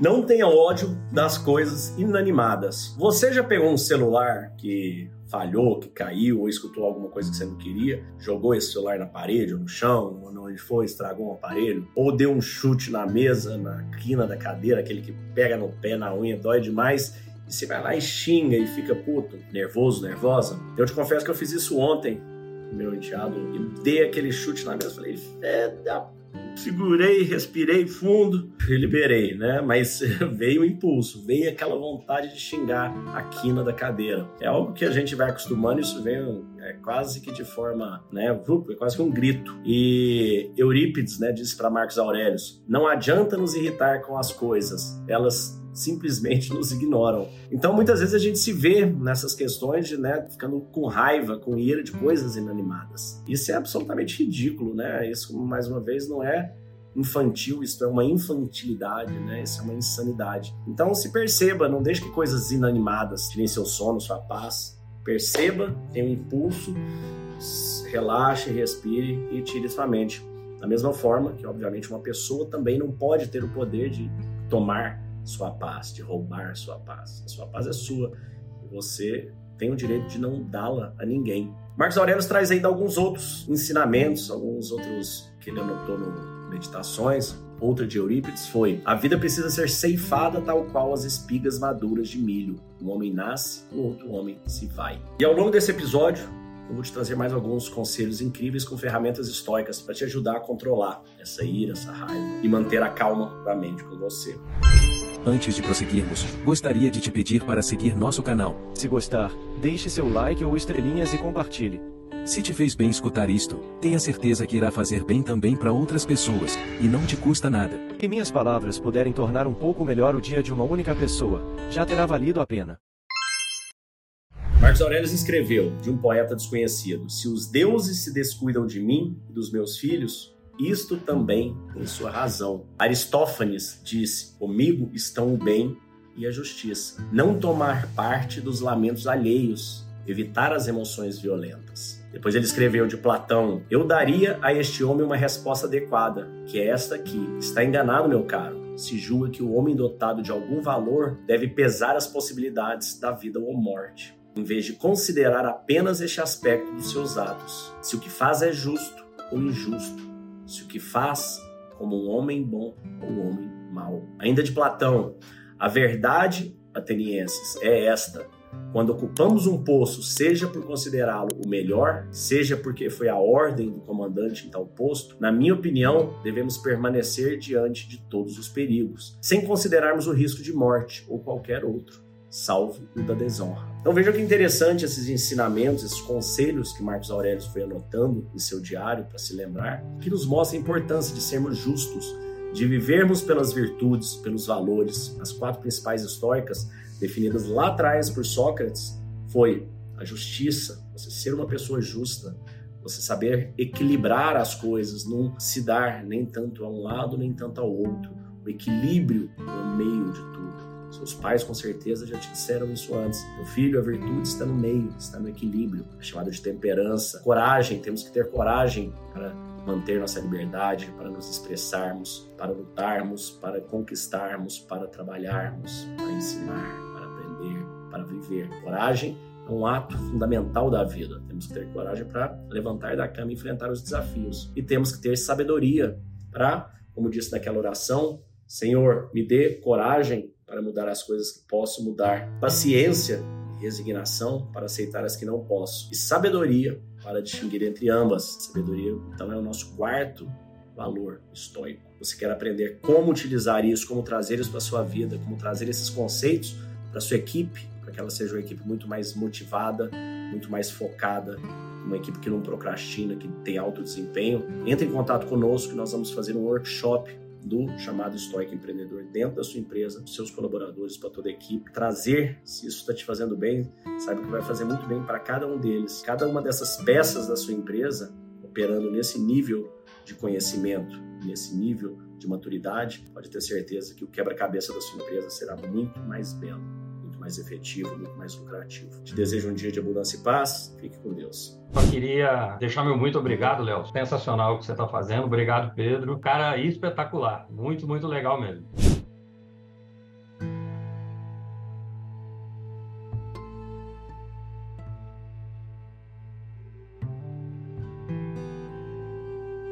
Não tenha ódio das coisas inanimadas. Você já pegou um celular que falhou, que caiu, ou escutou alguma coisa que você não queria, jogou esse celular na parede ou no chão, ou onde foi, estragou um aparelho, ou deu um chute na mesa, na quina da cadeira, aquele que pega no pé, na unha, dói demais, e você vai lá e xinga e fica puto, nervoso, nervosa. Eu te confesso que eu fiz isso ontem, meu enteado, e dei aquele chute na mesa, falei, é da segurei, respirei fundo e liberei, né? Mas veio o impulso, veio aquela vontade de xingar a quina da cadeira. É algo que a gente vai acostumando, isso vem é, quase que de forma, né? É quase que um grito. E Eurípides, né, disse para Marcos Aurelius: não adianta nos irritar com as coisas, elas simplesmente nos ignoram. Então, muitas vezes a gente se vê nessas questões de, né, ficando com raiva, com ira de coisas inanimadas. Isso é absolutamente ridículo, né? Isso, mais uma vez, não é infantil, isso é uma infantilidade, né? Isso é uma insanidade. Então, se perceba, não deixe que coisas inanimadas tirem seu sono, sua paz. Perceba, tenha um impulso, relaxe, respire e tire sua mente. Da mesma forma que, obviamente, uma pessoa também não pode ter o poder de tomar sua paz, de roubar sua paz. A sua paz é sua e você tem o direito de não dá-la a ninguém. Marcos Aurelius traz ainda alguns outros ensinamentos, alguns outros que ele anotou no Meditações. Outra de Eurípides foi: A vida precisa ser ceifada tal qual as espigas maduras de milho. Um homem nasce, o outro homem se vai. E ao longo desse episódio, eu vou te trazer mais alguns conselhos incríveis com ferramentas estoicas para te ajudar a controlar essa ira, essa raiva e manter a calma da mente com você. Antes de prosseguirmos, gostaria de te pedir para seguir nosso canal. Se gostar, deixe seu like ou estrelinhas e compartilhe. Se te fez bem escutar isto, tenha certeza que irá fazer bem também para outras pessoas, e não te custa nada. Se minhas palavras puderem tornar um pouco melhor o dia de uma única pessoa, já terá valido a pena. Marcos Aurelius escreveu, de um poeta desconhecido: Se os deuses se descuidam de mim e dos meus filhos, isto também tem sua razão. Aristófanes disse: Comigo estão o bem e a justiça. Não tomar parte dos lamentos alheios, evitar as emoções violentas. Depois ele escreveu de Platão: Eu daria a este homem uma resposta adequada, que é esta aqui. Está enganado, meu caro. Se julga que o homem dotado de algum valor deve pesar as possibilidades da vida ou morte, em vez de considerar apenas este aspecto dos seus atos. Se o que faz é justo ou injusto, se o que faz como um homem bom ou um homem mau. Ainda de Platão, a verdade, atenienses, é esta. Quando ocupamos um posto, seja por considerá-lo o melhor, seja porque foi a ordem do comandante em tal posto, na minha opinião, devemos permanecer diante de todos os perigos, sem considerarmos o risco de morte ou qualquer outro salvo o da desonra. Então veja que interessante esses ensinamentos, esses conselhos que Marcos Aurélio foi anotando em seu diário para se lembrar, que nos mostra a importância de sermos justos, de vivermos pelas virtudes, pelos valores. As quatro principais históricas definidas lá atrás por Sócrates foi a justiça, você ser uma pessoa justa, você saber equilibrar as coisas, não se dar nem tanto a um lado nem tanto ao outro, o equilíbrio no meio de tudo. Seus pais com certeza já te disseram isso antes. Meu filho, a virtude está no meio, está no equilíbrio, é chamada de temperança. Coragem, temos que ter coragem para manter nossa liberdade, para nos expressarmos, para lutarmos, para conquistarmos, para trabalharmos, para ensinar, para aprender, para viver. Coragem é um ato fundamental da vida. Temos que ter coragem para levantar da cama e enfrentar os desafios. E temos que ter sabedoria para, como disse naquela oração, Senhor, me dê coragem para mudar as coisas que posso mudar, paciência e resignação para aceitar as que não posso, e sabedoria para distinguir entre ambas. Sabedoria, então, é o nosso quarto valor estoico. Você quer aprender como utilizar isso, como trazer isso para sua vida, como trazer esses conceitos para sua equipe, para que ela seja uma equipe muito mais motivada, muito mais focada, uma equipe que não procrastina, que tem alto desempenho. Entre em contato conosco que nós vamos fazer um workshop do chamado estoico empreendedor dentro da sua empresa, dos seus colaboradores, para toda a equipe. Trazer, se isso está te fazendo bem, saiba que vai fazer muito bem para cada um deles. Cada uma dessas peças da sua empresa, operando nesse nível de conhecimento, nesse nível de maturidade, pode ter certeza que o quebra-cabeça da sua empresa será muito mais belo mais efetivo, muito mais lucrativo. Te desejo um dia de abundância e paz. Fique com Deus. Só queria deixar meu muito obrigado, Léo. Sensacional o que você está fazendo. Obrigado, Pedro. Cara, espetacular. Muito, muito legal mesmo.